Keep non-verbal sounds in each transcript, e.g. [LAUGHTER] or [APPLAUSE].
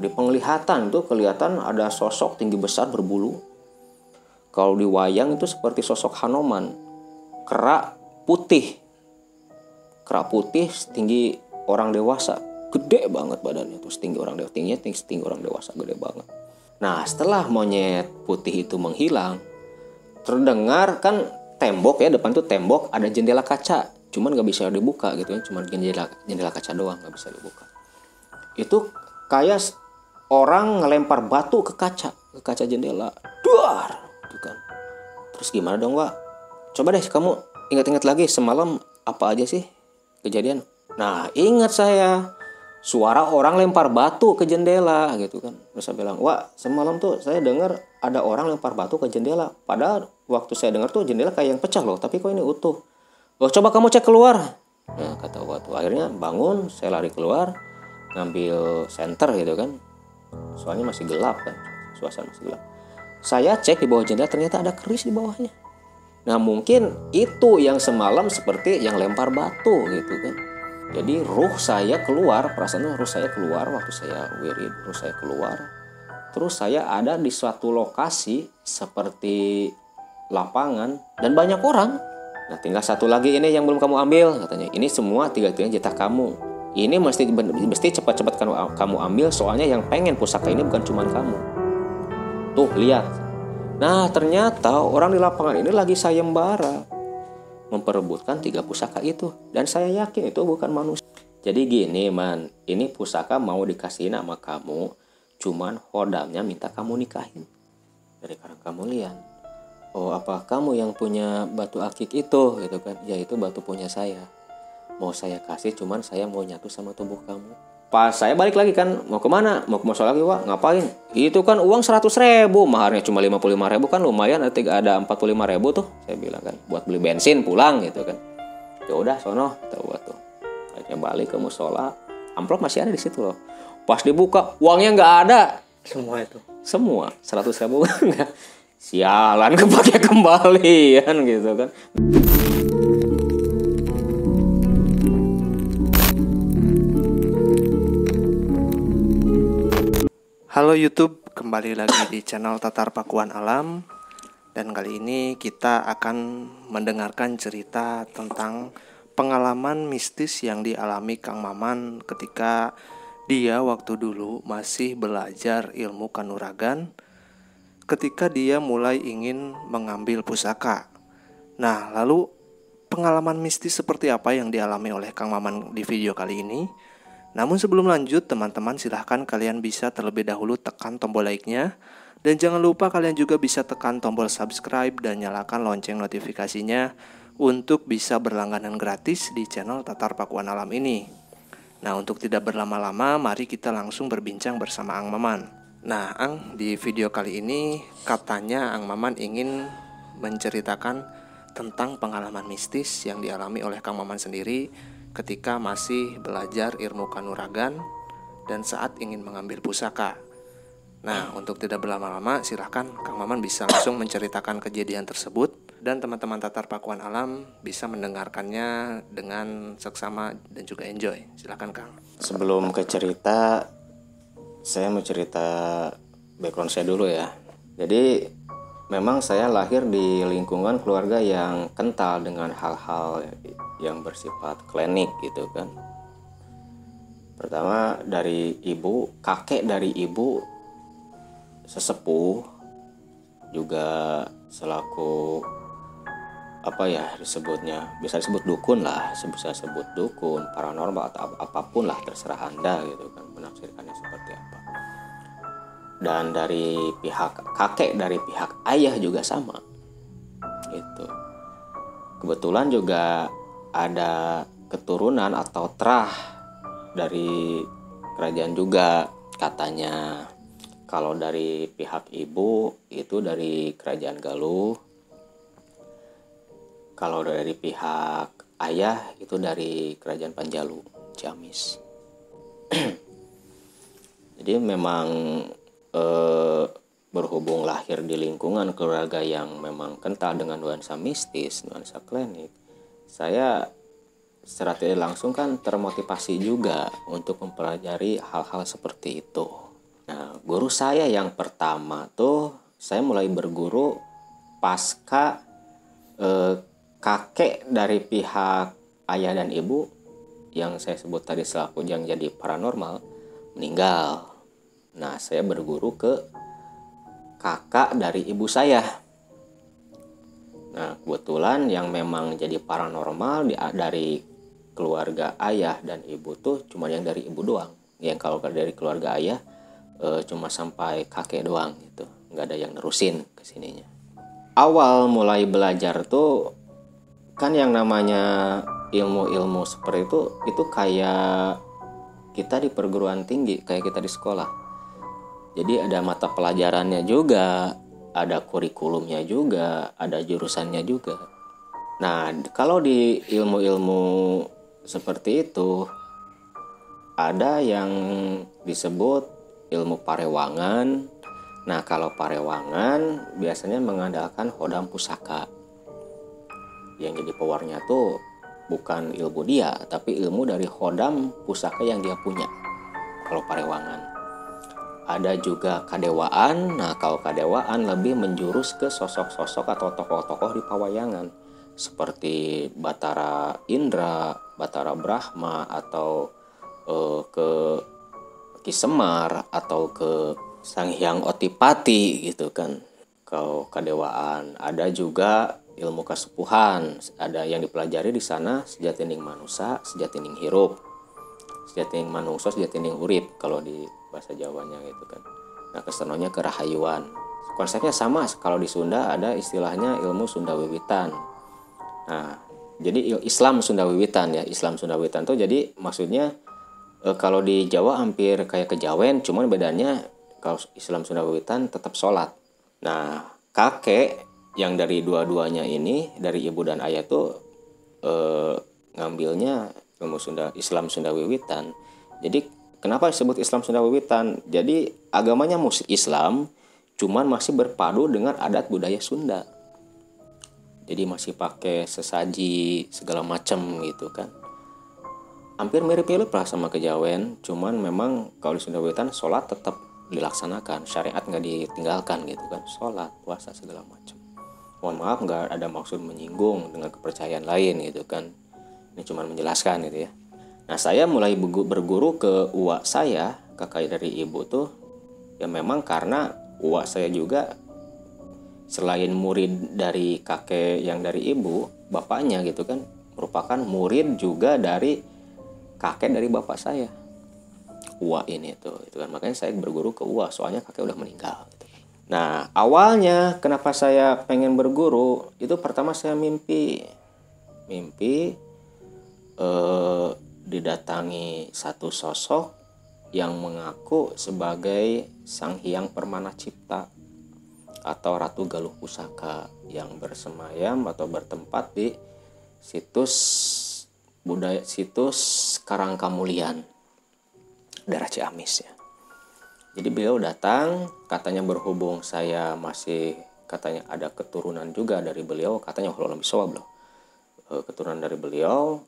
di penglihatan itu kelihatan ada sosok tinggi besar berbulu. Kalau di wayang itu seperti sosok Hanoman kerak putih. Kerak putih tinggi orang dewasa. Gede banget badannya tuh tinggi orang dewasa tingginya tinggi, tinggi orang dewasa gede banget. Nah setelah monyet putih itu menghilang terdengar kan tembok ya depan tuh tembok ada jendela kaca. Cuman nggak bisa dibuka gitu ya cuman jendela jendela kaca doang nggak bisa dibuka. Itu kayak orang ngelempar batu ke kaca ke kaca jendela. Duar! Gitu kan. Terus gimana dong Wak? Coba deh kamu ingat-ingat lagi semalam apa aja sih kejadian? Nah ingat saya. Suara orang lempar batu ke jendela gitu kan. Terus saya bilang wah semalam tuh saya dengar ada orang lempar batu ke jendela. Padahal waktu saya dengar tuh jendela kayak yang pecah loh tapi kok ini utuh. Oh coba kamu cek keluar. Nah kata waktu akhirnya bangun saya lari keluar ngambil senter gitu kan soalnya masih gelap kan? Suasana masih gelap. Saya cek di bawah jendela ternyata ada keris di bawahnya. Nah mungkin itu yang semalam seperti yang lempar batu gitu kan? Jadi ruh saya keluar perasaan ruh saya keluar waktu saya wirid ruh saya keluar. Terus saya ada di suatu lokasi seperti lapangan dan banyak orang. Nah tinggal satu lagi ini yang belum kamu ambil katanya. Ini semua tiga tiga jatah kamu ini mesti mesti cepat-cepat kamu ambil soalnya yang pengen pusaka ini bukan cuma kamu. Tuh lihat. Nah ternyata orang di lapangan ini lagi sayembara. Memperebutkan tiga pusaka itu. Dan saya yakin itu bukan manusia. Jadi gini man. Ini pusaka mau dikasih nama kamu cuman hodamnya minta kamu nikahin. Dari karena kamu lihat. Oh apa kamu yang punya batu akik itu? Gitu kan. Ya itu batu punya saya mau saya kasih cuman saya mau nyatu sama tubuh kamu. Pas saya balik lagi kan mau ke mana? Mau ke mosol lagi wah ngapain? Itu kan uang 100 ribu. Maharnya cuma 55 ribu kan lumayan. Ada ada 45 ribu tuh saya bilang kan. Buat beli bensin pulang gitu kan. Ya udah sono tahu tuh. Akhirnya balik ke musola. Amplop masih ada di situ loh. Pas dibuka uangnya nggak ada. Semua itu? Semua. 100 ribu [LAUGHS] nggak. Sialan kepake kembalian gitu kan Halo YouTube, kembali lagi di channel Tatar Pakuan Alam Dan kali ini kita akan mendengarkan cerita tentang pengalaman mistis yang dialami Kang Maman ketika dia waktu dulu masih belajar ilmu kanuragan Ketika dia mulai ingin mengambil pusaka Nah lalu pengalaman mistis seperti apa yang dialami oleh Kang Maman di video kali ini? Namun sebelum lanjut, teman-teman silahkan kalian bisa terlebih dahulu tekan tombol like-nya. Dan jangan lupa kalian juga bisa tekan tombol subscribe dan nyalakan lonceng notifikasinya untuk bisa berlangganan gratis di channel Tatar Pakuan Alam ini. Nah, untuk tidak berlama-lama, mari kita langsung berbincang bersama Ang Maman. Nah, Ang, di video kali ini katanya Ang Maman ingin menceritakan tentang pengalaman mistis yang dialami oleh Kang Maman sendiri ketika masih belajar ilmu kanuragan dan saat ingin mengambil pusaka. Nah, untuk tidak berlama-lama, silahkan Kang Maman bisa langsung menceritakan kejadian tersebut dan teman-teman Tatar Pakuan Alam bisa mendengarkannya dengan seksama dan juga enjoy. Silahkan Kang. Sebelum ke cerita, saya mau cerita background saya dulu ya. Jadi memang saya lahir di lingkungan keluarga yang kental dengan hal-hal yang bersifat klinik gitu kan. Pertama dari ibu kakek dari ibu sesepuh juga selaku apa ya disebutnya bisa disebut dukun lah bisa sebut dukun paranormal atau apa pun lah terserah anda gitu kan menafsirkannya seperti dan dari pihak kakek dari pihak ayah juga sama. Itu kebetulan juga ada keturunan atau terah dari kerajaan juga katanya. Kalau dari pihak ibu itu dari kerajaan Galuh. Kalau dari pihak ayah itu dari kerajaan Panjalu Ciamis. [CLEARS THROAT] Jadi memang eh, berhubung lahir di lingkungan keluarga yang memang kental dengan nuansa mistis nuansa klinik saya secara tidak langsung kan termotivasi juga untuk mempelajari hal-hal seperti itu guru saya yang pertama tuh saya mulai berguru pasca eh, kakek dari pihak ayah dan ibu yang saya sebut tadi selaku yang jadi paranormal meninggal. Nah, saya berguru ke kakak dari ibu saya. Nah, kebetulan yang memang jadi paranormal dari keluarga ayah dan ibu tuh cuma yang dari ibu doang. Yang kalau dari keluarga ayah e, cuma sampai kakek doang gitu. Nggak ada yang nerusin ke sininya. Awal mulai belajar tuh kan yang namanya ilmu-ilmu seperti itu itu kayak kita di perguruan tinggi kayak kita di sekolah. Jadi ada mata pelajarannya juga, ada kurikulumnya juga, ada jurusannya juga. Nah, kalau di ilmu-ilmu seperti itu ada yang disebut ilmu parewangan. Nah, kalau parewangan biasanya mengandalkan hodam pusaka. Yang jadi pewarnya tuh bukan ilmu dia, tapi ilmu dari hodam pusaka yang dia punya. Kalau parewangan ada juga kadewaan. Nah, kalau kadewaan lebih menjurus ke sosok-sosok atau tokoh-tokoh di pawayangan seperti Batara Indra, Batara Brahma atau uh, ke Kisemar atau ke Sang Hyang Otipati gitu kan. Kalau kadewaan ada juga ilmu kesepuhan, ada yang dipelajari di sana sejatining manusia, sejatining hirup, sejatining manungso, sejatining urip kalau di bahasa Jawanya gitu kan. Nah kesenonya kerahayuan. Konsepnya sama kalau di Sunda ada istilahnya ilmu Sunda Wiwitan. Nah jadi Islam Sunda Wiwitan ya Islam Sunda Wiwitan tuh jadi maksudnya e, kalau di Jawa hampir kayak kejawen, cuman bedanya kalau Islam Sunda Wiwitan tetap sholat. Nah kakek yang dari dua-duanya ini dari ibu dan ayah tuh e, ngambilnya ilmu Sunda Islam Sunda Wiwitan. Jadi Kenapa disebut Islam Sunda Wiwitan? Jadi agamanya musik Islam, cuman masih berpadu dengan adat budaya Sunda. Jadi masih pakai sesaji segala macam gitu kan. Hampir mirip-mirip lah sama kejawen, cuman memang kalau di Sunda Wiwitan sholat tetap dilaksanakan, syariat nggak ditinggalkan gitu kan, sholat, puasa segala macam. Mohon maaf nggak ada maksud menyinggung dengan kepercayaan lain gitu kan. Ini cuma menjelaskan gitu ya. Nah saya mulai berguru ke uak saya, kakak dari ibu tuh, ya memang karena uak saya juga selain murid dari kakek yang dari ibu, bapaknya gitu kan, merupakan murid juga dari kakek dari bapak saya. Uak ini tuh, itu kan makanya saya berguru ke uak, soalnya kakek udah meninggal. Gitu. Nah awalnya kenapa saya pengen berguru itu pertama saya mimpi, mimpi eh, didatangi satu sosok yang mengaku sebagai Sang Hyang Permana Cipta atau Ratu Galuh Pusaka yang bersemayam atau bertempat di situs budaya situs Karangkamulian daerah Ciamis ya. Jadi beliau datang, katanya berhubung saya masih katanya ada keturunan juga dari beliau, katanya Allah lebih beliau. Keturunan dari beliau,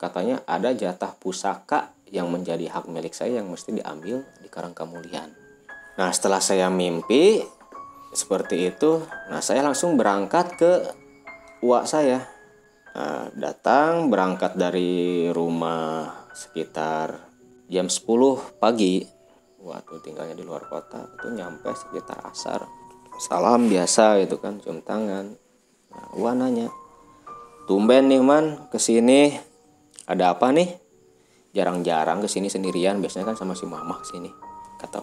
katanya ada jatah pusaka yang menjadi hak milik saya yang mesti diambil di Karang Kamulian. Nah setelah saya mimpi seperti itu, nah saya langsung berangkat ke uak saya. Nah, datang berangkat dari rumah sekitar jam 10 pagi. Waktu tinggalnya di luar kota itu nyampe sekitar asar. Salam biasa gitu kan, cium tangan. Nah, gua nanya, tumben nih man ke sini ada apa nih? Jarang-jarang ke sini sendirian biasanya kan sama si mama sini kata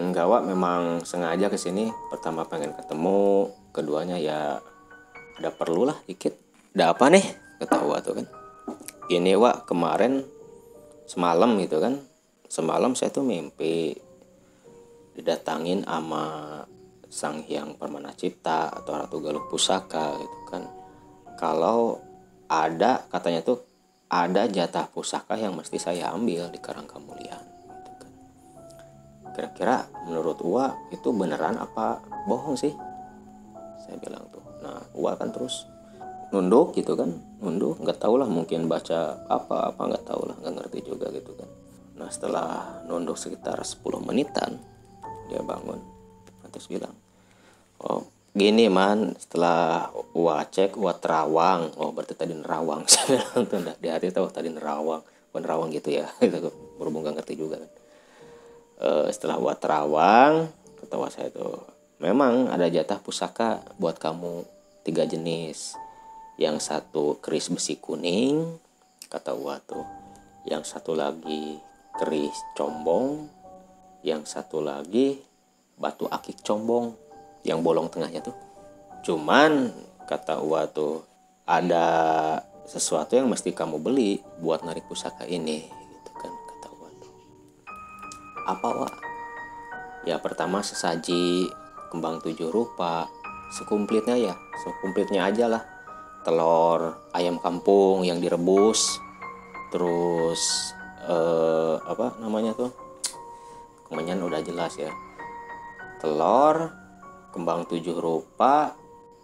enggak wak memang sengaja ke sini. Pertama pengen ketemu keduanya ya ada perlu lah dikit. Ada apa nih? Ketawa tuh kan. Ini wak kemarin semalam gitu kan. Semalam saya tuh mimpi didatangin sama sang hyang permana cipta atau ratu galuh pusaka gitu kan. Kalau ada katanya tuh ada jatah pusaka yang mesti saya ambil di Karang Kamulian gitu kan. kira-kira menurut Uwa itu beneran apa bohong sih? Saya bilang tuh nah Uwa kan terus nunduk gitu kan nunduk nggak tahu lah mungkin baca apa apa nggak tahu lah nggak ngerti juga gitu kan. Nah setelah nunduk sekitar 10 menitan dia bangun. Terus bilang oh gini man. Setelah gua cek gua terawang. Oh berarti tadi nerawang. [LAUGHS] Saya di hati tahu tadi nerawang. Bukan nerawang gitu ya. [LAUGHS] Itu berhubung gak ngerti juga kan. Uh, setelah gua terawang ketawa saya tuh memang ada jatah pusaka buat kamu tiga jenis. Yang satu keris besi kuning kata gua tuh. Yang satu lagi keris combong. Yang satu lagi batu akik combong yang bolong tengahnya tuh. Cuman kata Uwa tuh ada sesuatu yang mesti kamu beli buat narik pusaka ini gitu kan kata Uwa tuh. Apa Wa ya pertama sesaji kembang tujuh rupa sekumplitnya ya sekumplitnya aja lah. Telur ayam kampung yang direbus terus eh, apa namanya tuh? Kemenyan udah jelas ya. Telur kembang tujuh rupa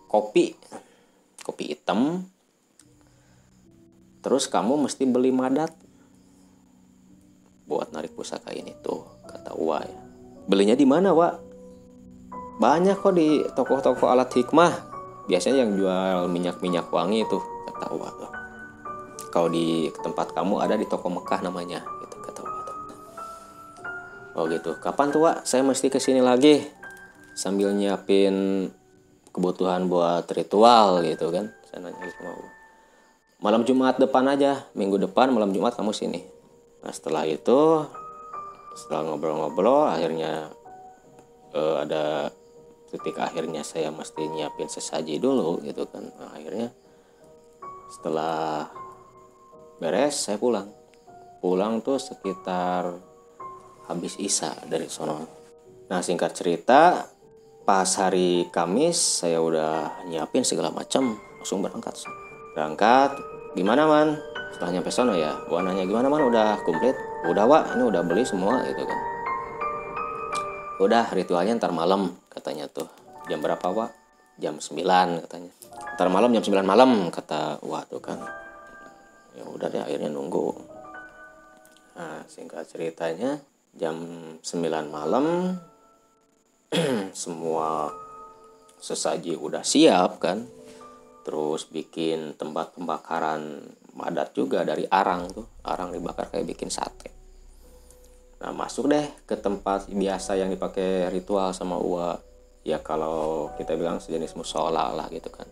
kopi kopi hitam. Terus kamu mesti beli madat buat narik pusaka ini tuh kata Wa ya belinya di mana Wa banyak kok di toko-toko alat hikmah. Biasanya yang jual minyak-minyak wangi itu kata Wa tuh. Kalau di tempat kamu ada di toko Mekah namanya oh gitu. Kapan tuh Wak? Saya mesti ke sini lagi sambil nyiapin kebutuhan buat ritual gitu kan. Saya nanya gitu mau malam Jumat depan aja minggu depan malam Jumat kamu sini. Nah setelah itu setelah ngobrol-ngobrol akhirnya uh, ada titik akhirnya saya mesti nyiapin sesaji dulu gitu kan. Nah, akhirnya setelah beres saya pulang. Pulang tuh sekitar habis Isa dari sono. Nah singkat cerita pas hari Kamis saya udah nyiapin segala macam langsung berangkat. Berangkat gimana man? Setelah nyampe sono ya, gua nanya gimana man udah komplit? Udah wa, ini udah beli semua gitu kan. Udah ritualnya ntar malam katanya tuh. Jam berapa wa? Jam 9 katanya. Ntar malam jam 9 malam kata wa tuh kan. Ya udah deh akhirnya nunggu. Nah singkat ceritanya jam 9 malam [CLEARS THROAT] semua sesaji udah siap kan? Terus bikin tempat pembakaran madat juga dari arang tuh. Arang dibakar kayak bikin sate. Nah masuk deh ke tempat biasa yang dipakai ritual sama Uwa. Ya kalau kita bilang sejenis musola lah gitu kan.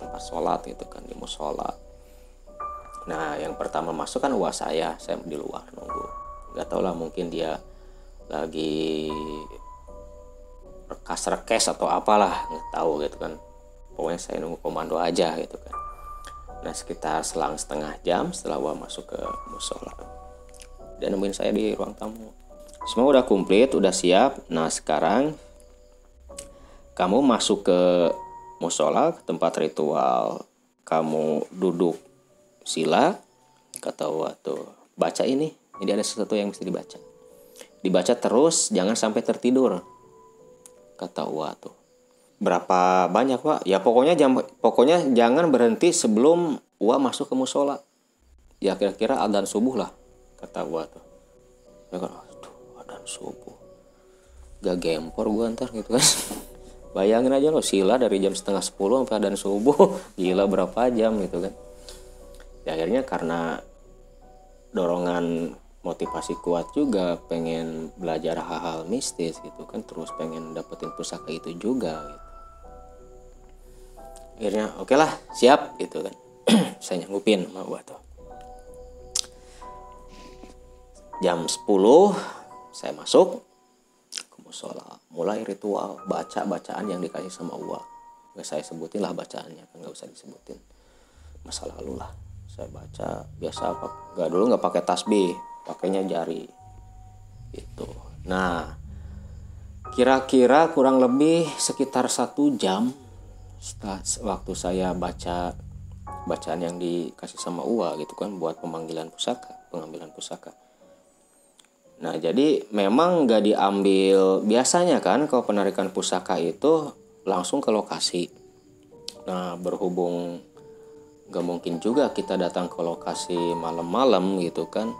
Tempat sholat gitu kan di musola. Nah yang pertama masuk kan Uwa saya. Saya di luar nunggu. Nggak tau lah mungkin dia lagi rekas rekes atau apalah nggak tahu gitu kan. Pokoknya saya nunggu komando aja gitu kan. Nah sekitar selang setengah jam setelah gua masuk ke musola. Dia nemuin saya di ruang tamu. Semua udah komplit udah siap. Nah sekarang kamu masuk ke musola ke tempat ritual. Kamu duduk sila kata waktu baca ini. Jadi ada sesuatu yang mesti dibaca. Dibaca terus, jangan sampai tertidur. Kata Wa tuh. Berapa banyak Wa? Ya pokoknya jam, pokoknya jangan berhenti sebelum Wa masuk ke musola. Ya kira-kira adan subuh lah. Kata Wa tuh. Ya kan, aduh adan subuh. Gak gempor gua ntar gitu kan. [LAUGHS] Bayangin aja lo sila dari jam setengah sepuluh sampai adan subuh. [LAUGHS] Gila berapa jam gitu kan. Ya akhirnya karena dorongan motivasi kuat juga pengen belajar hal-hal mistis gitu kan terus pengen dapetin pusaka itu juga gitu. akhirnya oke okay lah siap gitu kan. [CLEARS THROAT] Saya nyanggupin sama gua tuh. Jam 10 saya masuk. Ke musola mulai ritual baca bacaan yang dikasih sama gua. Nggak saya sebutin lah bacaannya kan nggak usah disebutin. Masa lalu lah saya baca. Biasa apa nggak dulu nggak pakai tasbih pakainya jari. Itu nah kira-kira kurang lebih sekitar satu jam setelah waktu saya baca bacaan yang dikasih sama Uwa gitu kan buat pemanggilan pusaka pengambilan pusaka. Nah jadi memang nggak diambil biasanya kan kalau penarikan pusaka itu langsung ke lokasi. Nah berhubung nggak mungkin juga kita datang ke lokasi malam-malam gitu kan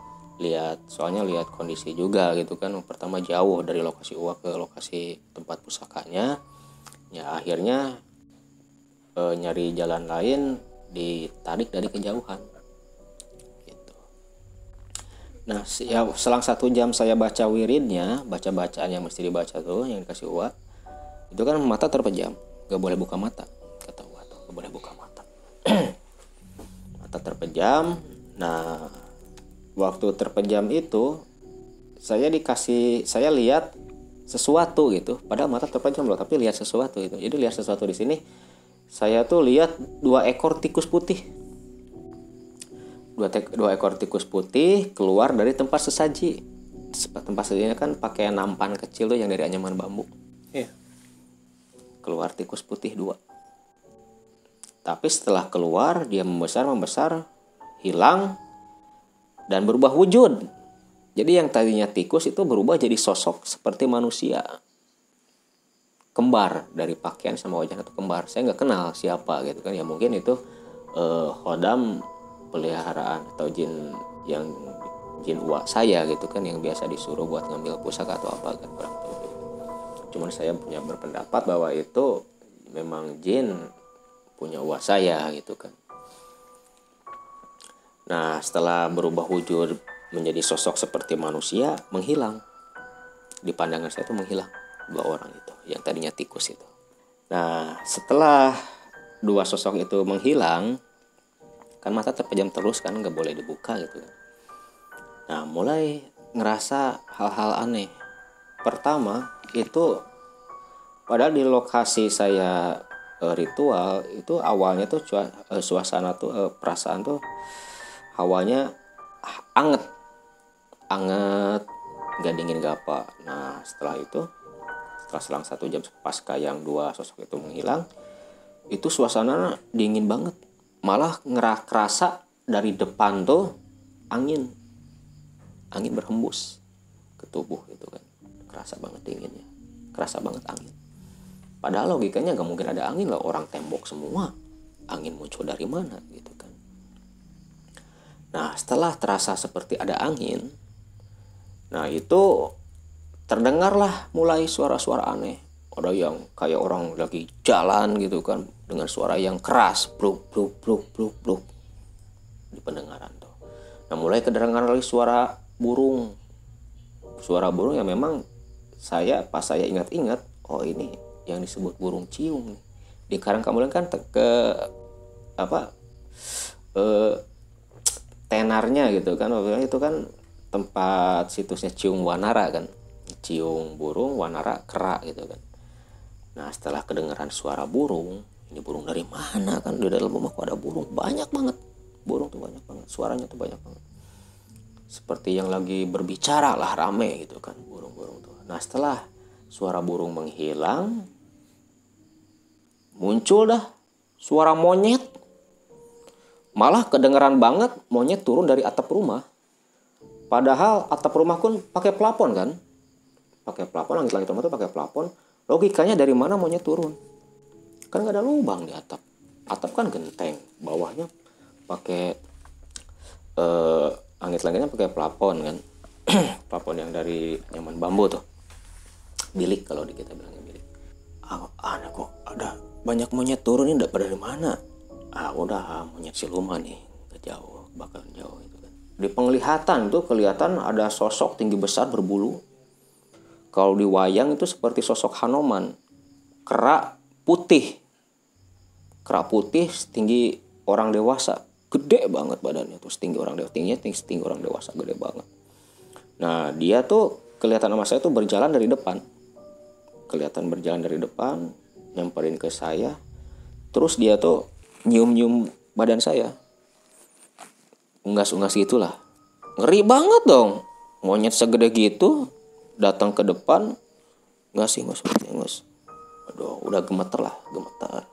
lihat soalnya lihat kondisi juga gitu kan. Pertama jauh dari lokasi uak ke lokasi tempat pusakanya. Ya akhirnya e, nyari jalan lain ditarik dari kejauhan. Gitu. Nah ya selang satu jam saya baca wiridnya baca bacaan yang mesti dibaca tuh yang dikasih uak itu kan mata terpejam. Gak boleh buka mata kata uak tuh. Gak boleh buka mata. [CLEARS THROAT] Mata terpejam. Nah waktu terpejam itu saya dikasih saya lihat sesuatu gitu. Padahal mata terpejam loh tapi lihat sesuatu itu jadi lihat sesuatu di sini saya tuh lihat dua ekor tikus putih. Dua, dua ekor tikus putih keluar dari tempat sesaji. Tempat sesajinya kan pakai nampan kecil tuh yang dari anyaman bambu. Yeah. keluar tikus putih dua. Tapi setelah keluar dia membesar membesar hilang dan berubah wujud. Jadi yang tadinya tikus itu berubah jadi sosok seperti manusia. Kembar dari pakaian sama wajah itu kembar. Saya nggak kenal siapa gitu kan. Ya mungkin itu uh, hodam peliharaan atau jin yang jin uak saya gitu kan yang biasa disuruh buat ngambil pusaka atau apa kan tahu. Cuman saya punya berpendapat bahwa itu memang jin punya uak saya gitu kan. Nah, setelah berubah wujud menjadi sosok seperti manusia, menghilang. Di pandangan saya itu menghilang dua orang itu, yang tadinya tikus itu. Nah, setelah dua sosok itu menghilang, kan mata terpejam terus kan nggak boleh dibuka gitu kan. Nah, mulai ngerasa hal-hal aneh. Pertama, itu padahal di lokasi saya eh, ritual itu awalnya tuh eh, suasana tuh eh, perasaan tuh hawanya anget. Anget nggak dingin gak apa nah setelah itu setelah selang satu jam pasca yang dua sosok itu menghilang itu suasana dingin banget. Malah ngerah kerasa dari depan tuh angin. Angin berhembus ke tubuh gitu kan. Kerasa banget dinginnya. Kerasa banget angin. Padahal logikanya nggak mungkin ada angin lah orang tembok semua. Angin muncul dari mana gitu Nah, setelah terasa seperti ada angin, nah itu terdengarlah mulai suara-suara aneh. Ada yang kayak orang lagi jalan gitu kan dengan suara yang keras, bruk bruk bruk bruk bruk di pendengaran tuh. Nah, mulai kedengaran lagi suara burung. Suara burung yang memang saya pas saya ingat-ingat, oh ini yang disebut burung ciung nih. Di Karangkamulan kan ke apa? Eh, tenarnya gitu kan. Waktu itu kan tempat situsnya Ciung Wanara kan. Ciung burung Wanara kerak gitu kan. Nah setelah kedengaran suara burung ini burung dari mana kan? Di dalam rumahku ada burung banyak banget. Burung tuh banyak banget. Suaranya tuh banyak banget. Seperti yang lagi berbicara lah rame gitu kan burung-burung tuh. Nah setelah suara burung menghilang muncul dah suara monyet Malah kedengeran banget monyet turun dari atap rumah. Padahal atap rumah pun pakai plafon kan. Pakai plafon, langit-langit rumah itu pakai plafon. Logikanya dari mana monyet turun? Kan gak ada lubang di atap. Atap kan genteng, bawahnya pakai eh, langit-langitnya pakai plafon kan. [CLEARS THROAT] plafon yang dari nyaman bambu tuh. Bilik kalau di kita bilangnya bilik. Ah, aneh kok ada banyak monyet turun ini dari mana? Ah udah monyet siluman nih ke jauh bakal jauh itu kan. Di penglihatan tuh kelihatan ada sosok tinggi besar berbulu. Kalau di wayang itu seperti sosok Hanoman kerak putih. Kerak putih tinggi orang dewasa. Gede banget badannya tuh tinggi orang dewasa tingginya tinggi, tinggi orang dewasa gede banget. Nah dia tuh kelihatan sama saya tuh berjalan dari depan. Kelihatan berjalan dari depan nyamperin ke saya. Terus dia tuh nyium-nyium badan saya. Unggas-unggas gitulah. Ngeri banget dong. Monyet segede gitu datang ke depan ngasih ngus ngus. Aduh, udah gemeter lah, gemeter.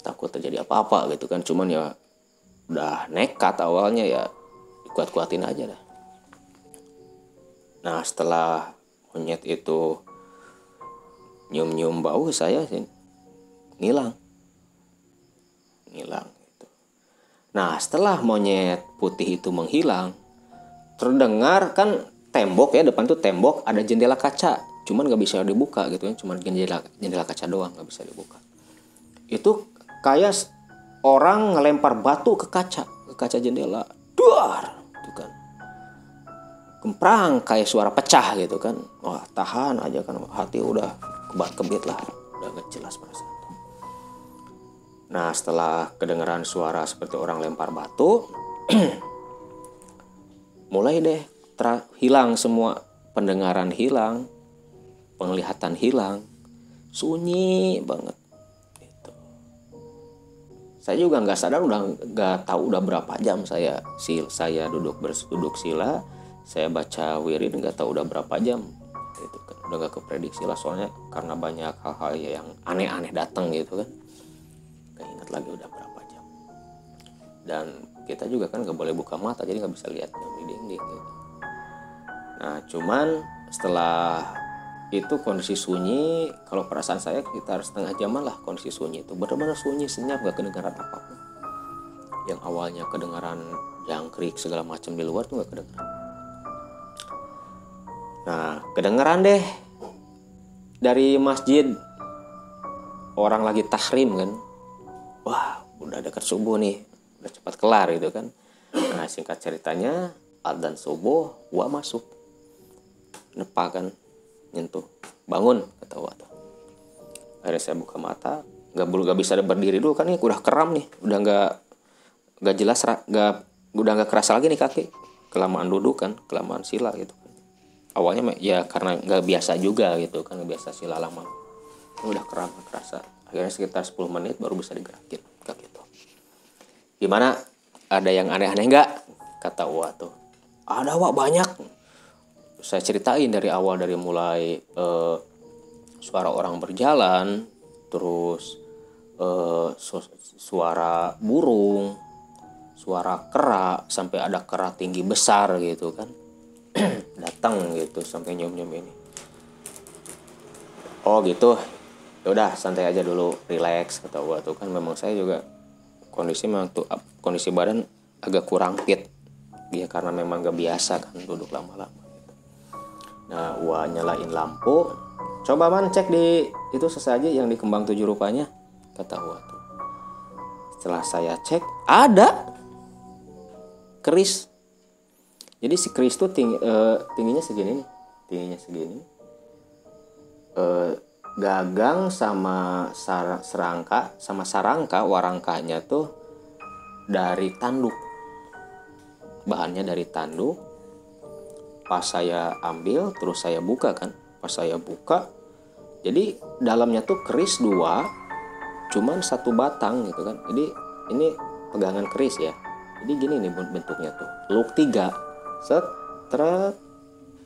Takut terjadi apa-apa gitu kan. Cuman ya udah nekat awalnya ya kuat-kuatin aja dah. Nah setelah monyet itu nyium-nyium bau saya sih ngilang ngilang gitu. Nah setelah monyet putih itu menghilang, terdengar kan tembok ya depan tuh tembok ada jendela kaca. Cuman nggak bisa dibuka gitu kan cuman jendela jendela kaca doang nggak bisa dibuka. Itu kayak orang ngelempar batu ke kaca ke kaca jendela. Duar! Itu kan. Gemprang kayak suara pecah gitu kan. Wah tahan aja kan hati udah kebat kebit lah. Udah gak jelas perasaan nah setelah kedengaran suara seperti orang lempar batu [CLEARS THROAT] mulai deh hilang semua pendengaran hilang penglihatan hilang. Sunyi banget itu saya juga nggak sadar udah nggak tahu udah berapa jam saya sil saya duduk duduk sila saya baca wirid nggak tahu udah berapa jam itu kan. Udah nggak keprediksi lah soalnya karena banyak hal-hal yang aneh-aneh datang gitu kan lagi udah berapa jam. Dan kita juga kan nggak boleh buka mata jadi nggak bisa lihat di dinding gitu. Nah cuman setelah itu kondisi sunyi kalau perasaan saya sekitar setengah jaman lah kondisi sunyi itu. Benar-benar sunyi senyap gak kedengaran apa pun. Yang awalnya kedengaran jangkrik segala macam di luar tuh gak kedengaran. Nah kedengaran deh. Dari masjid orang lagi tahrim kan wah udah dekat subuh nih. Udah cepat kelar gitu kan. Nah singkat ceritanya adzan subuh gua masuk. Nepa kan nyentuh. Bangun kata gua tuh. Akhirnya saya buka mata. Nggak belum nggak bisa berdiri dulu kan nih udah keram nih. Udah nggak nggak jelas nggak udah nggak kerasa lagi nih kaki. Kelamaan duduk kan kelamaan sila gitu kan. Awalnya ya karena nggak biasa juga gitu kan nggak biasa sila lama udah keram gak kerasa. Akhirnya sekitar 10 menit baru bisa digerakin. Kaki itu gimana? Ada yang aneh-aneh nggak? Kata Wa tuh. Ada Wa banyak. Saya ceritain dari awal dari mulai uh, suara orang berjalan terus uh, su suara burung suara kera sampai ada kera tinggi besar gitu kan. [CLEARS THROAT] Datang gitu sampai nyom-nyom ini. Oh gitu ya udah santai aja dulu relax kata gua tuh. Kan memang saya juga kondisi memang tuh kondisi badan agak kurang fit. Ya karena memang gak biasa kan duduk lama-lama gitu. nah gua nyalain lampu. Coba man cek di itu sesaji yang di kembang tujuh rupanya kata gua tuh. Setelah saya cek ada keris. Jadi si keris tuh tinggi, uh, tingginya segini nih tingginya segini. Uh, gagang sama sar serangka sama sarangka warangkanya tuh dari tanduk. Bahannya dari tanduk. Pas saya ambil terus saya buka kan? Pas saya buka jadi dalamnya tuh keris dua cuman satu batang gitu kan? Jadi ini pegangan keris ya. Jadi gini nih bentuknya tuh. Look tiga. Set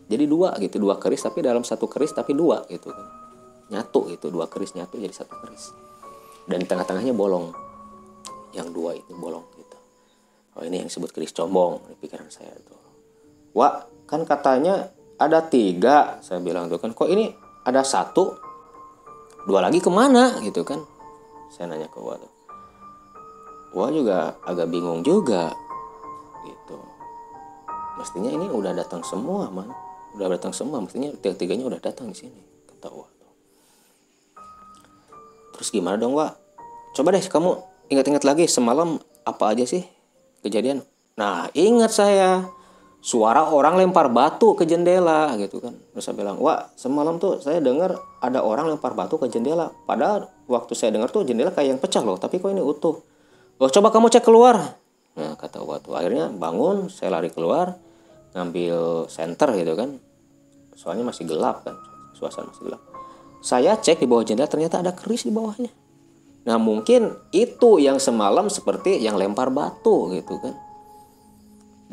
jadi dua gitu dua keris tapi dalam satu keris tapi dua gitu kan nyatu gitu dua keris nyatu jadi satu keris. Dan di tengah-tengahnya bolong. Yang dua itu bolong gitu. Oh ini yang disebut keris combong di pikiran saya itu wah kan katanya ada tiga saya bilang tuh kan. Kok ini ada satu? Dua lagi ke mana? Gitu kan. Saya nanya ke Wah Wah juga agak bingung juga. Gitu. Mestinya ini udah datang semua man. Udah datang semua mestinya tiga tiganya udah datang di sini kata Wah Terus gimana dong, Wak? Coba deh kamu ingat-ingat lagi semalam apa aja sih kejadian? Nah, ingat saya suara orang lempar batu ke jendela gitu kan. Terus saya bilang, "Wah, semalam tuh saya dengar ada orang lempar batu ke jendela. Padahal waktu saya dengar tuh jendela kayak yang pecah loh, tapi kok ini utuh." "Oh, coba kamu cek keluar." Nah, kata waktu akhirnya bangun, saya lari keluar, ngambil senter gitu kan. Soalnya masih gelap kan, suasana masih gelap saya cek di bawah jendela ternyata ada keris di bawahnya. Nah mungkin itu yang semalam seperti yang lempar batu gitu kan.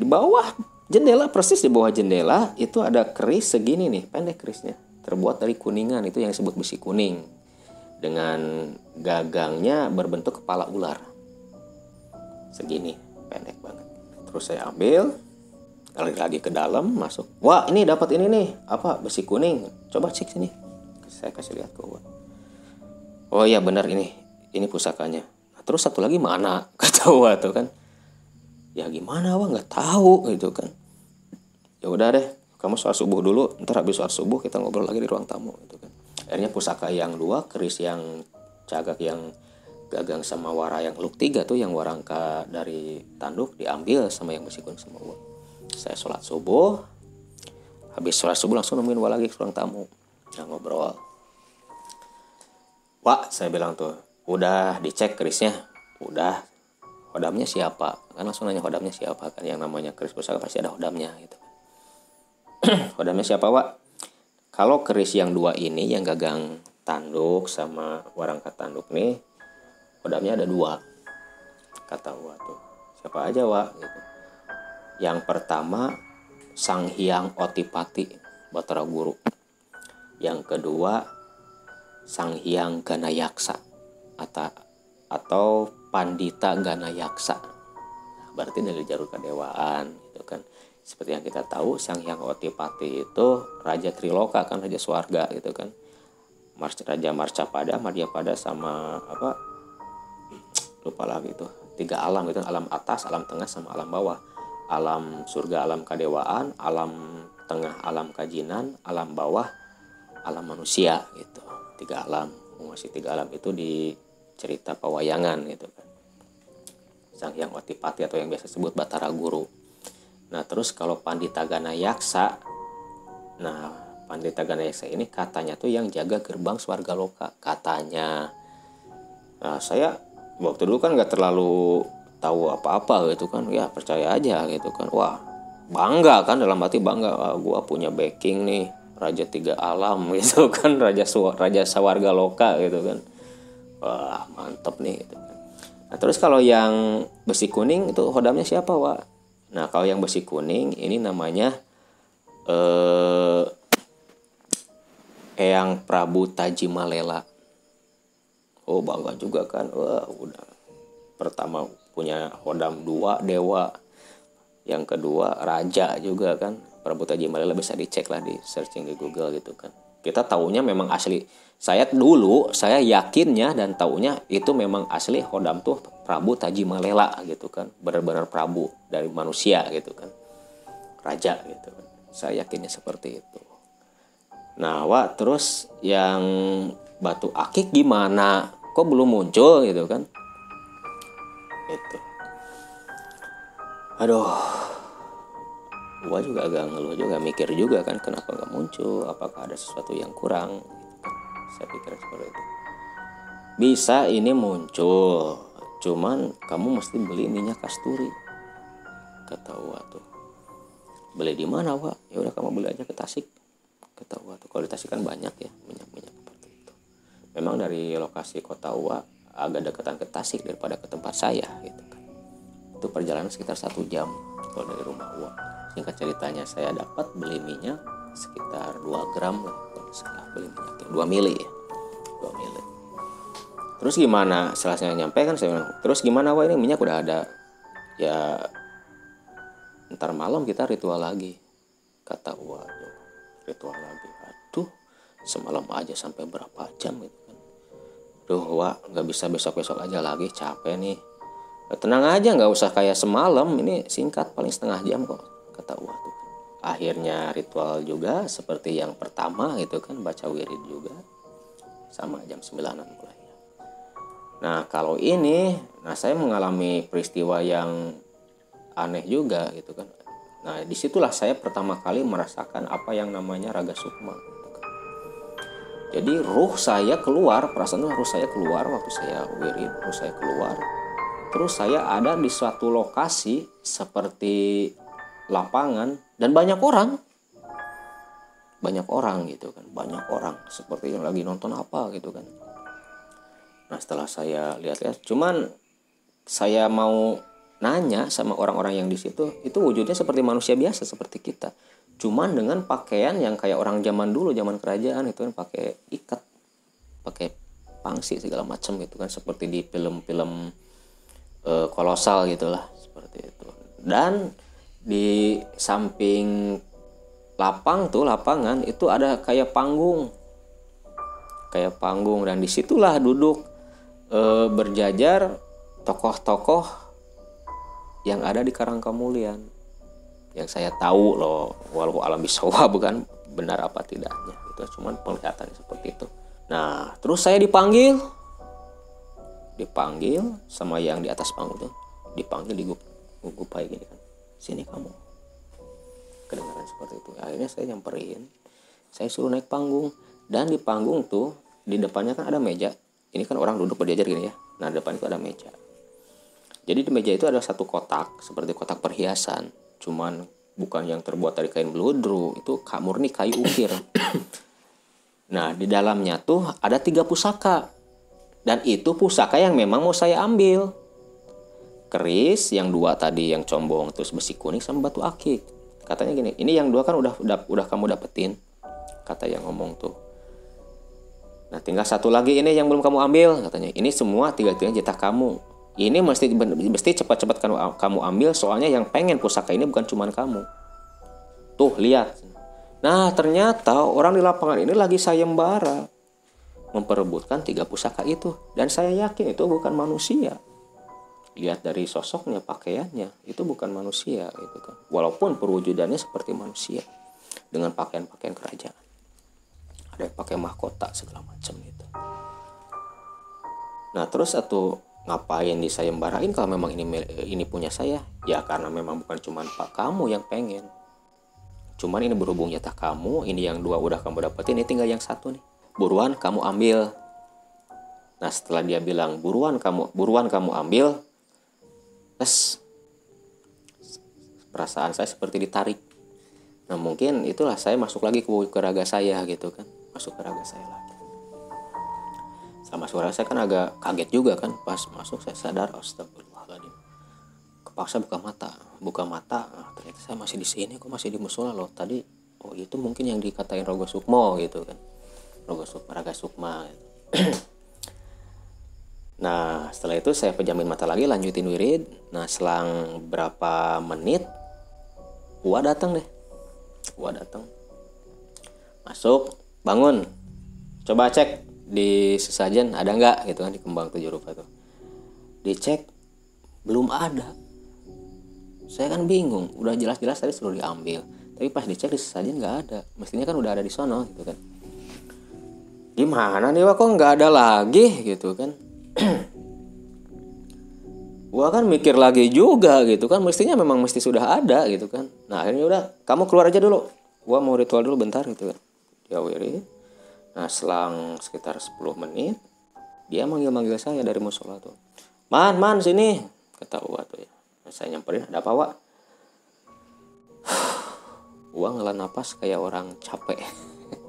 Di bawah jendela persis di bawah jendela itu ada keris segini nih pendek kerisnya. Terbuat dari kuningan itu yang disebut besi kuning. Dengan gagangnya berbentuk kepala ular. Segini pendek banget. Terus saya ambil lari lagi ke dalam masuk. Wah ini dapat ini nih apa besi kuning. Coba cek sini saya kasih lihat ke Uwan. Oh iya benar ini. Ini pusakanya. Nah, terus satu lagi mana? [LAUGHS] Kata Uwan tuh kan. Ya gimana Wah nggak tahu gitu kan. Ya udah deh kamu sholat subuh dulu. Ntar habis sholat subuh kita ngobrol lagi di ruang tamu gitu kan. Akhirnya pusaka yang dua keris yang cagak yang gagang sama wara yang luk tiga tuh yang warangka dari tanduk diambil sama yang besikun sama saya sholat subuh. Habis sholat subuh langsung nemuin wah lagi ke ruang tamu nah, ngobrol. Wah saya bilang tuh udah dicek kerisnya udah. Hodamnya siapa? Kan langsung nanya hodamnya siapa? Kan yang namanya keris pusaka pasti ada hodamnya gitu. [CLEARS THROAT] Hodamnya siapa Wak? Kalau keris yang dua ini yang gagang tanduk sama warangka tanduk nih hodamnya ada dua kata Wak tuh. Siapa aja Wak gitu. Yang pertama Sang Hyang Otipati Batara Guru yang kedua Sang Hyang Ganayaksa atau atau Pandita Ganayaksa. Berarti dari jalur kedewaan gitu kan. Seperti yang kita tahu Sang Hyang Otipati itu raja Triloka kan raja swarga gitu kan. Raja Marcapada Madyapada sama apa? Lupa lagi itu tiga alam gitu alam atas alam tengah sama alam bawah. Alam surga alam kadewaan alam tengah alam kajinan alam bawah alam manusia gitu. Tiga alam masih tiga alam itu di cerita pewayangan gitu kan. Sang Hyang Otipati atau yang biasa disebut Batara Guru. Nah terus kalau Pandita Ganayaksa, nah Pandita Ganayaksa ini katanya tuh yang jaga gerbang Swarga Loka. Katanya. Nah saya waktu dulu kan nggak terlalu tahu apa-apa gitu kan, ya percaya aja gitu kan. Wah bangga kan dalam hati bangga, Wah, gua punya backing nih Raja Tiga Alam [LAUGHS] gitu kan, Raja Raja Sawarga Loka gitu kan. Wah mantep nih gitu kan. Nah terus kalau yang besi kuning itu hodamnya siapa Wak? Nah, kalau yang besi kuning ini namanya eh Eyang Prabu Tajimalela. Oh, bangga juga kan. Wah, udah. Pertama punya hodam dua dewa. Yang kedua raja juga kan. Prabu Tajimalela bisa dicek lah di searching di Google gitu kan. Kita tahunya memang asli. Saya dulu saya yakinnya dan tahunya itu memang asli hodam tuh Prabu Tajimalela gitu kan. Benar-benar Prabu dari manusia gitu kan. Raja gitu kan. Saya yakinnya seperti itu. Nah wa terus yang batu akik gimana? Kok belum muncul gitu kan? Itu. Aduh gua juga agak ngeluh juga mikir juga kan kenapa nggak muncul? Apakah ada sesuatu yang kurang? Gitu kan. saya pikir seperti itu. Bisa ini muncul cuman kamu mesti beli minyak kasturi. Kata Wa tuh. Beli di mana Wa ya udah kamu beli aja ke Tasik. Kata Wa tuh. Kalau di Tasik kan banyak ya minyak minyak seperti itu. Memang dari lokasi kota Wa agak dekatan ke Tasik daripada ke tempat saya gitu kan. Itu perjalanan sekitar satu jam kalau dari rumah Wa singkat ceritanya saya dapat beli minyak sekitar 2 gram lah. Setelah beli minyak 2 mili ya. 2 mili. Terus gimana? Setelah saya nyampe kan saya bilang terus gimana wah ini minyak udah ada. Ya ntar malam kita ritual lagi kata waduh ritual lagi. Aduh semalam aja sampai berapa jam gitu kan. Duh wah nggak bisa besok besok aja lagi capek nih. Tenang aja nggak usah kayak semalam. Ini singkat paling setengah jam kok kata wah akhirnya ritual juga seperti yang pertama gitu kan baca wirid juga sama jam sembilanan mulai Nah, kalau ini, nah saya mengalami peristiwa yang aneh juga gitu kan. Nah, di situlah saya pertama kali merasakan apa yang namanya raga sukma. Gitu kan. Jadi ruh saya keluar, perasaan ruh saya keluar waktu saya wirid, ruh saya keluar. Terus saya ada di suatu lokasi seperti lapangan dan banyak orang. Banyak orang gitu kan, banyak orang seperti yang lagi nonton apa gitu kan Nah setelah saya lihat-lihat, cuman saya mau nanya sama orang-orang yang di situ, itu wujudnya seperti manusia biasa seperti kita. Cuman dengan pakaian yang kayak orang zaman dulu, zaman kerajaan itu kan pakai ikat, pakai pangsi segala macam gitu kan seperti di film-film e, kolosal gitulah seperti itu. Dan di samping lapang tuh lapangan itu ada kayak panggung. Kayak panggung dan di situlah duduk e, berjajar tokoh-tokoh yang ada di Karangkamulian. yang saya tahu loh walau alam bisawa [LAUGHS] bukan benar apa tidaknya. Itu cuman penglihatan seperti itu. Nah terus saya dipanggil. Dipanggil sama yang di atas panggung tuh. Dipanggil di gupai gini kan sini kamu. Kedengaran seperti itu. Akhirnya saya nyamperin. Saya suruh naik panggung. Dan di panggung tuh di depannya kan ada meja. Ini kan orang duduk berjajar gini ya. Nah di depan itu ada meja. Jadi di meja itu ada satu kotak seperti kotak perhiasan. Cuman bukan yang terbuat dari kain beludru. Itu murni kayu ukir. [COUGHS] Nah di dalamnya tuh ada tiga pusaka. Dan itu pusaka yang memang mau saya ambil keris yang dua tadi yang combong terus besi kuning sama batu akik. Katanya gini ini yang dua kan udah udah udah kamu dapetin kata yang ngomong tuh. Nah tinggal satu lagi ini yang belum kamu ambil katanya. Ini semua tiga tiga jatah kamu. Ini mesti mesti cepat-cepat kamu kamu ambil soalnya yang pengen pusaka ini bukan cuma kamu. Tuh lihat. Nah ternyata orang di lapangan ini lagi sayembara memperebutkan tiga pusaka itu. Dan saya yakin itu bukan manusia lihat dari sosoknya pakaiannya itu bukan manusia gitu kan. Walaupun perwujudannya seperti manusia dengan pakaian-pakaian kerajaan. Ada yang pakai mahkota segala macam gitu. Nah terus satu ngapain disayembarain kalau memang ini ini punya saya? Ya karena memang bukan cuma pak kamu yang pengen. Cuman ini berhubung jatah kamu ini yang dua udah kamu dapetin ini tinggal yang satu nih. Buruan kamu ambil. Nah setelah dia bilang buruan kamu buruan kamu ambil tes perasaan saya seperti ditarik. Nah mungkin itulah saya masuk lagi ke, ke saya gitu kan. Masuk ke raga saya lagi. Sama suara saya kan agak kaget juga kan. Pas masuk saya sadar astagfirullahaladzim. Kepaksa buka mata. Buka mata nah, ternyata saya masih di sini kok masih di musola loh? Tadi oh itu mungkin yang dikatain rogo sukmo gitu kan. Rogo sukma raga sukma gitu. [CLEARS THROAT] nah setelah itu saya pejamin mata lagi lanjutin wirid. Nah selang berapa menit Ua datang deh. Ua datang. Masuk bangun. Coba cek di sesajen ada nggak gitu kan di kembang tujuh rupa tuh. Dicek belum ada. Saya kan bingung udah jelas-jelas tadi suruh diambil. Tapi pas dicek di sesajen nggak ada. Mestinya kan udah ada di sono gitu kan. Gimana nih wah kok nggak ada lagi gitu kan [CLEARS THROAT] gua kan mikir lagi juga gitu kan mestinya memang mesti sudah ada gitu kan nah akhirnya udah kamu keluar aja dulu gua mau ritual dulu bentar gitu kan ya Wiri Nah selang sekitar 10 menit dia manggil-manggil saya dari musola tuh. Man, man sini kata Uwa tuh ya. Nah, saya nyamperin ada apa Wak? [SIGHS] Uwa ngelan napas kayak orang capek.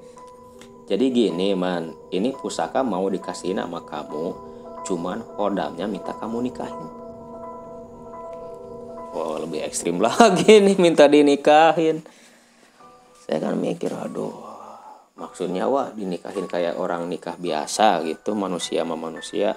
[LAUGHS] Jadi gini man, ini pusaka mau dikasih sama kamu, cuman hodamnya minta kamu nikahin. Wah wow, lebih ekstrim [LAUGHS] lagi nih minta dinikahin. Saya kan mikir, aduh maksudnya wah dinikahin kayak orang nikah biasa gitu manusia sama manusia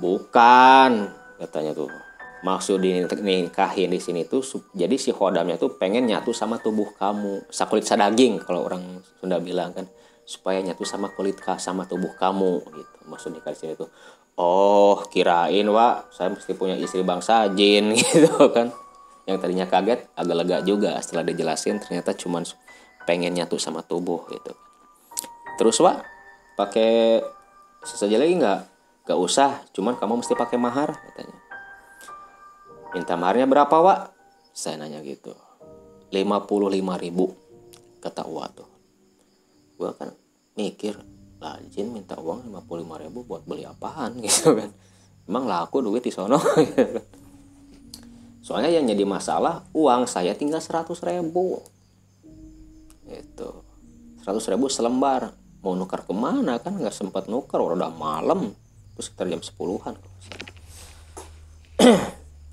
bukan katanya tuh maksud dinikahin di sini tuh jadi si hodamnya tuh pengen nyatu sama tubuh kamu sakulit sadaging kalau orang Sunda bilang kan supaya nyatu sama kulit sama tubuh kamu gitu. Maksud nikah di sini tuh oh kirain wa saya mesti punya istri bangsa jin [LAUGHS] gitu kan. Yang tadinya kaget agak lega juga setelah dijelasin ternyata cuman pengen nyatu sama tubuh gitu. Terus wa pakai sesaja lagi nggak? Nggak usah cuman kamu mesti pakai mahar katanya. Minta maharnya berapa wa saya nanya gitu. 55 ribu kata Wa tuh gua kan mikir lah Jin minta uang 55 ribu buat beli apaan? [LAUGHS] Gitu kan. Emang laku duit di sono? [LAUGHS] Gitu kan. soalnya yang jadi masalah uang saya tinggal 100 ribu. Itu seratus ribu selembar. Mau nukar ke mana? Kan nggak sempat nukar. Udah malam. Terus sekitar jam sepuluhan.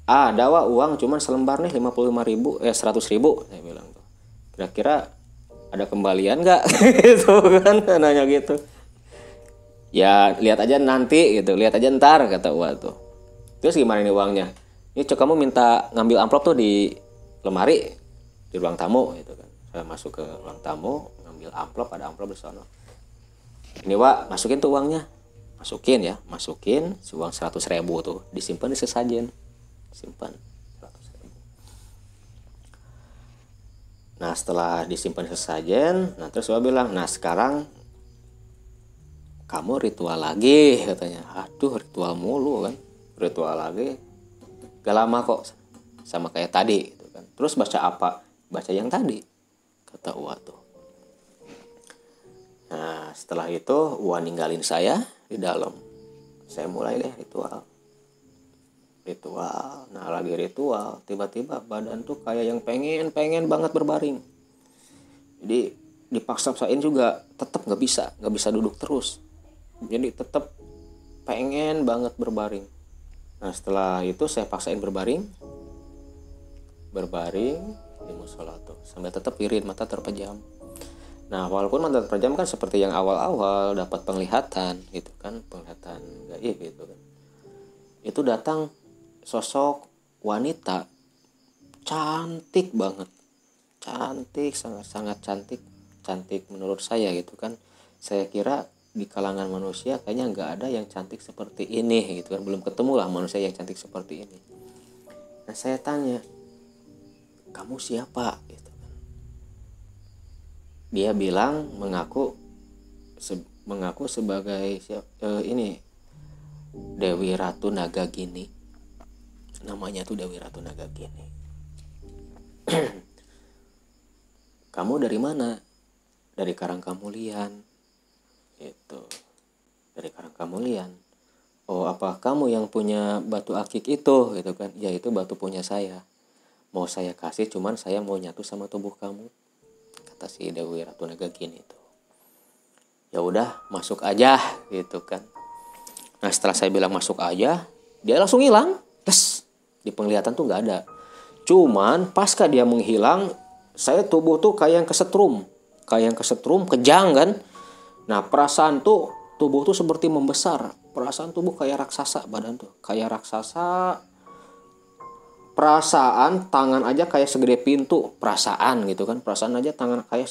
Ah [CLEARS THROAT] ada wa uang cuman selembar nih lima puluh lima ribu eh seratus ribu saya bilang tuh. Kira-kira ada kembalian nggak? [LAUGHS] Gitu kan nanya gitu. Ya lihat aja nanti gitu lihat aja ntar kata Wa tuh. Terus gimana nih uangnya? Ini cok kamu minta ngambil amplop tuh di lemari di ruang tamu gitu kan. Saya masuk ke ruang tamu ngambil amplop ada amplop di sana. Ini Wak masukin tuh uangnya. Masukin ya masukin uang seratus ribu tuh disimpan di sesajen simpan seratus ribu nah setelah disimpan sesajen nah terus Wah bilang nah sekarang kamu ritual lagi katanya. Aduh ritual mulu kan? Ritual lagi. Gak lama kok sama kayak tadi gitu kan. Terus baca apa? Baca yang tadi kata Uwa tuh. Nah setelah itu Uwa ninggalin saya di dalam. Saya mulai deh ritual ritual. Nah lagi ritual tiba-tiba badan tuh kayak yang pengen pengen banget berbaring. Jadi dipaksa-paksain juga tetap nggak bisa nggak bisa duduk terus. Jadi tetap pengen banget berbaring. Nah setelah itu saya paksain berbaring. Berbaring di musola tuh sambil tetap irit mata terpejam. Nah walaupun mata terpejam kan seperti yang awal-awal dapat penglihatan gitu kan penglihatan gaib gitu kan. Itu datang sosok wanita cantik banget. Cantik sangat-sangat cantik cantik menurut saya gitu kan. Saya kira di kalangan manusia kayaknya nggak ada yang cantik seperti ini gitu kan. Belum ketemu lah manusia yang cantik seperti ini. Nah saya tanya kamu siapa? gitu kan. Dia bilang mengaku se, mengaku sebagai uh, ini Dewi Ratu Naga Gini namanya tuh Dewi Ratu Naga Gini [CLEARS THROAT] kamu dari mana? Dari Karangkamulian. Itu. Dari karang kamulian oh apa kamu yang punya batu akik itu? Gitu kan. Ya itu batu punya saya. Mau saya kasih cuman saya mau nyatu sama tubuh kamu. Kata si Dewi Ratu Naga gini itu. Ya udah masuk aja. Gitu kan. Nah setelah saya bilang masuk aja dia langsung hilang. Tes di penglihatan tuh nggak ada cuman pasca dia menghilang saya tubuh tuh kayak yang kesetrum kayak yang kesetrum kejang kan Nah perasaan tuh tubuh tuh seperti membesar. Perasaan tubuh kayak raksasa badan tuh. Kayak raksasa. Perasaan tangan aja kayak segede pintu. Perasaan gitu kan. Perasaan aja tangan kayak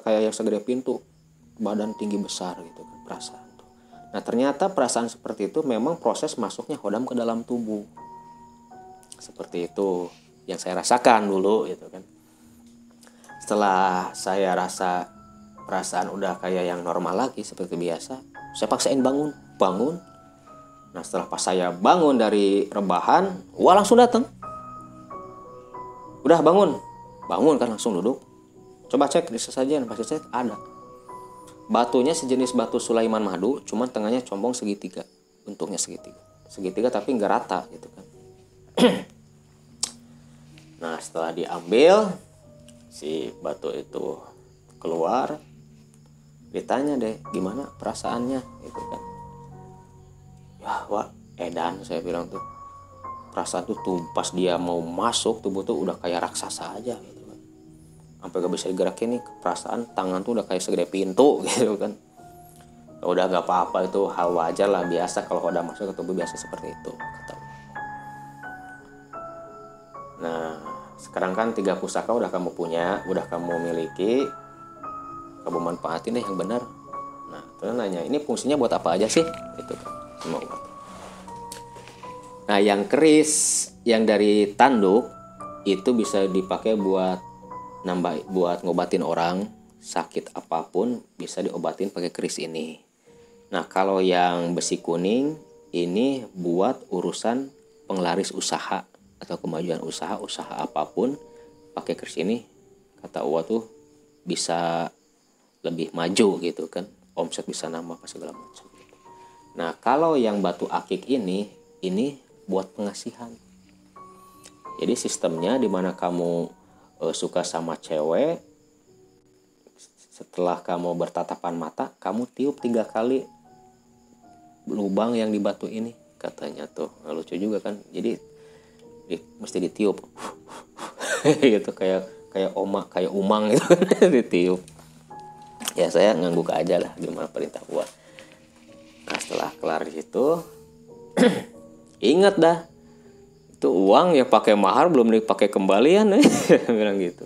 kayak yang segede pintu. Badan tinggi besar gitu kan. Perasaan tuh. Nah ternyata perasaan seperti itu memang proses masuknya hodam ke dalam tubuh. Seperti itu yang saya rasakan dulu gitu kan. Setelah saya rasa perasaan udah kayak yang normal lagi seperti biasa saya paksain bangun bangun. Nah setelah pas saya bangun dari rebahan wah langsung datang udah bangun. Bangun kan langsung duduk. Coba cek di sesajen pasti cek ada. Batunya sejenis batu Sulaiman madu cuman tengahnya combong segitiga. Bentuknya segitiga. Segitiga tapi nggak rata gitu kan [CLEARS THROAT] nah setelah diambil si batu itu keluar ditanya deh gimana perasaannya? Gitu kan. Ya wah edan saya bilang tuh. Perasaan tuh tuh pas dia mau masuk tubuh tuh udah kayak raksasa aja gitu kan. Sampai gak bisa digerakin nih perasaan tangan tuh udah kayak segede pintu [LAUGHS] gitu kan. Ya udah gak apa-apa itu hal wajar lah biasa. Kalau udah masuk ke tubuh biasa seperti itu nah sekarang kan tiga pusaka udah kamu punya udah kamu miliki kamu manfaatin deh yang benar. Nah terus nanya ini fungsinya buat apa aja sih? Itu kan semua nah yang keris yang dari tanduk itu bisa dipakai buat nambah buat ngobatin orang sakit apa pun bisa diobatin pakai keris ini. Nah kalau yang besi kuning ini buat urusan penglaris usaha atau kemajuan usaha usaha apa pun pakai keris ini kata Uwa tuh bisa lebih maju gitu kan. Omset bisa nambah apa segala macam. Nah kalau yang batu akik ini ini buat pengasihan. Jadi sistemnya di mana kamu uh, suka sama cewek setelah kamu bertatapan mata kamu tiup tiga kali lubang yang di batu ini katanya tuh. Nah, lucu juga kan. Jadi di, mesti ditiup. [LAUGHS] Gitu kayak kayak omak kayak umang gitu [LAUGHS] ditiup. Ya saya ngangguk aja lah gimana perintah gua. Nah setelah kelar itu [CLEARS THROAT] ingat dah itu uang ya pakai mahar belum dipakai kembalian [LAUGHS] bilang gitu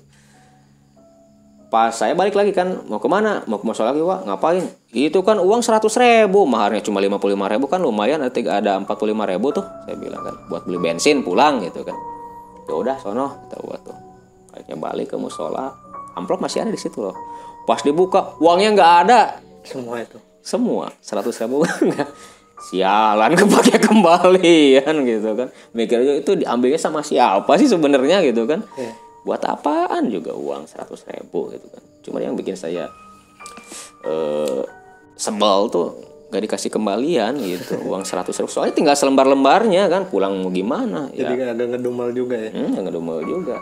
pas saya balik lagi kan mau ke mana mau ke masuk lagi wah ngapain? Itu kan uang seratus ribu. Maharnya cuma lima puluh lima ribu kan lumayan. Ada ada empat puluh lima ribu tuh saya bilang kan buat beli bensin pulang gitu kan. Ya udah sono kita buat tuh. Akhirnya balik ke musola amplop masih ada di situ loh. Pas dibuka uangnya nggak ada. Semua itu? Semua. seratus ribu [LAUGHS] nggak. Sialan kepake kembali kan gitu kan. Mikirnya itu diambilnya sama siapa sih sebenarnya gitu kan. Iya. Buat apaan juga uang seratus ribu gitu kan. Cuma yang bikin saya eh sebel tuh nggak dikasih kembalian gitu. [LAUGHS] Uang seratus ribu. Soalnya tinggal selembar-lembarnya kan pulang mau gimana ya. Jadi nggak ada ngedumel juga ya? Hmm, ngedumel juga.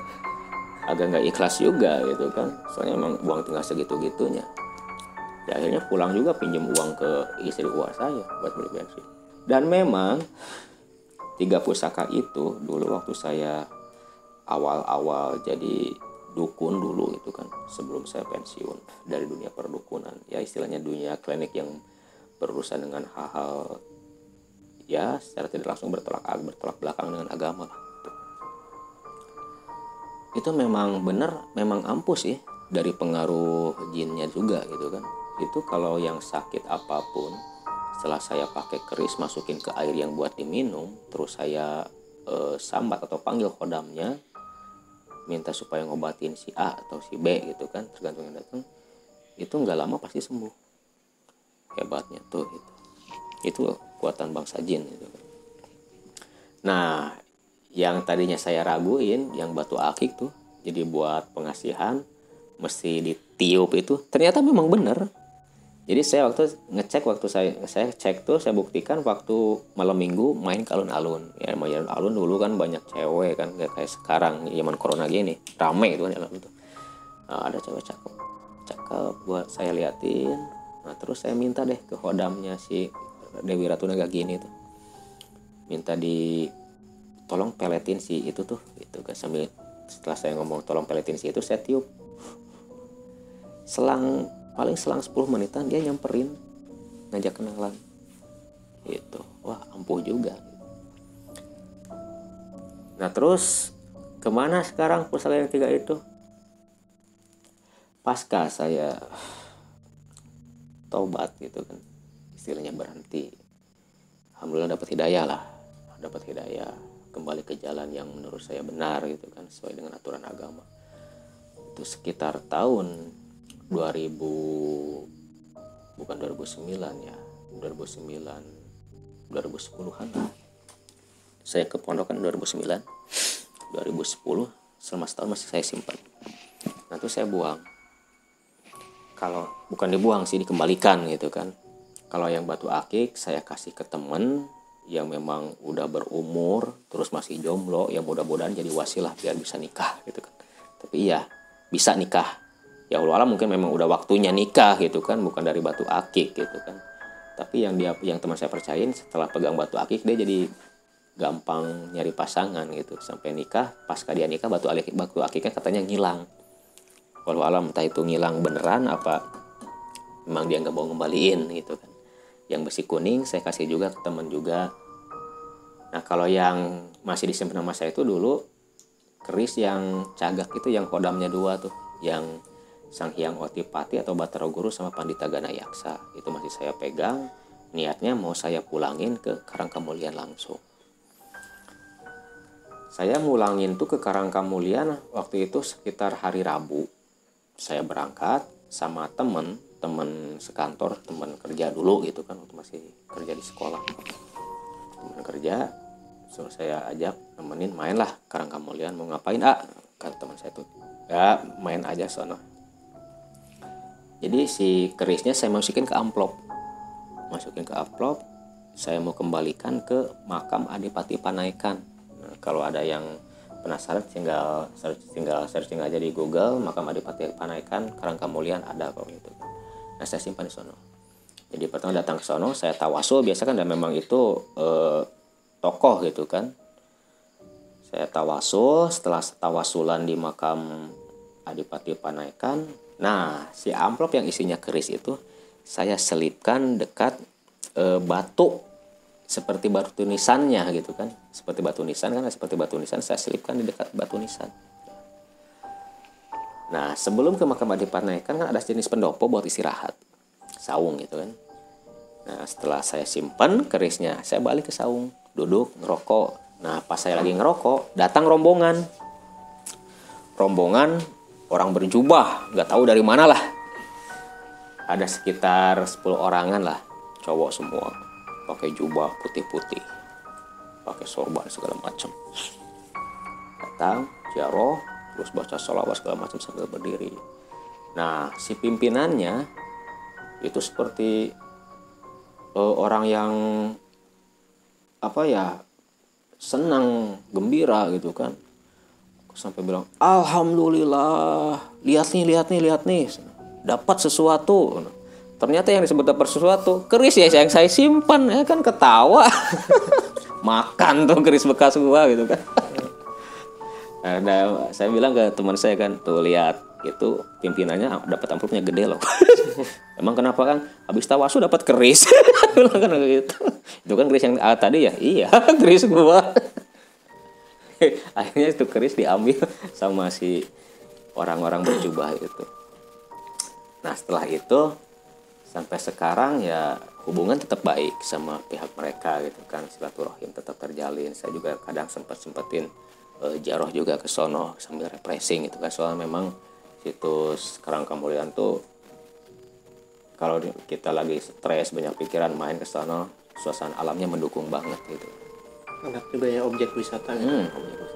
Agak nggak ikhlas juga gitu kan. Soalnya emang uang tinggal segitu gitunya ya akhirnya pulang juga pinjam uang ke istri uang saya buat beli bensin. Dan memang tiga pusaka itu dulu waktu saya awal-awal jadi dukun dulu itu kan sebelum saya pensiun dari dunia perdukunan. Ya istilahnya dunia klinik yang berurusan dengan hal-hal ya secara tidak langsung bertolak bertolak belakang dengan agama lah. Itu memang benar memang ampuh sih dari pengaruh jinnya juga gitu kan. Itu kalau yang sakit apa pun setelah saya pakai keris masukin ke air yang buat diminum terus saya eh, sambat atau panggil kodamnya minta supaya ngobatin si A atau si B gitu kan tergantung yang datang itu nggak lama pasti sembuh. Hebatnya tuh itu itu kuatan bangsa jin gitu. Nah yang tadinya saya raguin yang batu akik tuh jadi buat pengasihan mesti ditiup itu ternyata memang bener jadi saya waktu ngecek waktu saya saya cek tuh saya buktikan waktu malam minggu main ke alun-alun ya main alun dulu kan banyak cewek kan gak kayak sekarang zaman corona gini rame itu kan tuh. Nah, ada cewek cakep cakep buat saya liatin. Nah terus saya minta deh ke hodamnya si Dewi Ratu Nagagini tuh. Minta di tolong peletin si itu tuh itu kan sambil setelah saya ngomong tolong peletin si itu saya tiup. Selang paling selang 10 menitan dia nyamperin ngajak kenalan. Gitu. Wah ampuh juga. Nah terus ke mana sekarang pusaka yang tiga itu? Pasca saya taubat gitu kan. Istilahnya berhenti. Alhamdulillah dapat hidayah lah. Dapat hidayah. Kembali ke jalan yang menurut saya benar gitu kan sesuai dengan aturan agama. Itu sekitar tahun 2000 bukan 2009 ya 2009 2010-an lah. Saya ke pondok kan 2009 2010 selama setahun masih saya simpan nah itu saya buang. Kalau bukan dibuang sih dikembalikan gitu kan. Kalau yang batu akik saya kasih ke temen yang memang udah berumur terus masih jomblo ya mudah-mudahan jadi wasilah biar bisa nikah gitu kan. Tapi iya bisa nikah ya Allah alam mungkin memang udah waktunya nikah gitu kan bukan dari batu akik gitu kan. Tapi yang dia yang teman saya percayain setelah pegang batu akik dia jadi gampang nyari pasangan gitu. Sampai nikah pasca dia nikah batu akik batu akiknya katanya ngilang. Walau alam entah itu ngilang beneran apa memang dia nggak mau ngembaliin gitu kan. Yang besi kuning saya kasih juga ke teman juga. Nah kalau yang masih disimpan sama saya itu dulu keris yang cagak itu yang kodamnya dua tuh yang Sang Hyang Otipati atau Batara Guru sama Pandita Ganayaksa. Itu masih saya pegang. Niatnya mau saya pulangin ke Karangkamulian langsung. Saya mulangin tuh ke Karangkamulian waktu itu sekitar hari Rabu. Saya berangkat sama temen temen sekantor temen kerja dulu gitu kan waktu masih kerja di sekolah. Temen kerja suruh saya ajak nemenin main lah Karangkamulian mau ngapain? Ah kata teman saya tuh ya main aja sono jadi si kerisnya saya masukin ke amplop. Masukin ke amplop saya mau kembalikan ke makam Adipati Panaikan. Nah, kalau ada yang penasaran tinggal search, tinggal searching aja di Google makam Adipati Panaikan Karangkamulian ada kok gitu. Nah saya simpan di sono. Jadi pertama datang ke sono saya tawasul biasa kan dan memang itu eh, tokoh gitu kan. Saya tawasul setelah tawasulan di makam Adipati Panaikan Nah, si amplop yang isinya keris itu saya selipkan dekat e, batu seperti batu nisannya gitu kan. Seperti batu nisan kan seperti batu nisan saya selipkan di dekat batu nisan. Nah, sebelum ke makam Adipati kan ada jenis pendopo buat istirahat. Saung gitu kan. Nah, setelah saya simpan kerisnya, saya balik ke saung, duduk ngerokok. Nah, pas saya lagi ngerokok, datang rombongan. Rombongan orang berjubah nggak tahu dari mana lah ada sekitar 10 orangan lah cowok semua. Pakai jubah putih-putih pakai sorban segala macam. Datang jaroh terus baca sholawat segala macam sambil berdiri. Nah si pimpinannya itu seperti eh, orang yang apa ya senang gembira gitu kan sampai bilang alhamdulillah lihat nih lihat nih lihat nih dapat sesuatu. Ternyata yang disebut dapat sesuatu keris ya yang saya simpan ya kan ketawa. [LAUGHS] Makan tuh keris bekas gua gitu kan. Nah, saya bilang ke teman saya kan tuh lihat itu pimpinannya dapat amplopnya gede loh. [LAUGHS] Emang kenapa kan habis tawasu dapat keris. [LAUGHS] Bilang kan gitu. Itu kan keris yang ah, tadi ya? Iya keris gua [LAUGHS] akhirnya itu keris diambil sama si orang-orang berjubah itu. Nah setelah itu sampai sekarang ya hubungan tetap baik sama pihak mereka gitu kan. Silaturahim tetap terjalin. Saya juga kadang sempat sempetin uh, jaroh juga ke sono sambil refreshing gitu kan. Soalnya memang situs Kerangka Mulian tuh kalau kita lagi stres banyak pikiran main ke sana suasana alamnya mendukung banget gitu enak juga ya objek wisata hmm. gitu.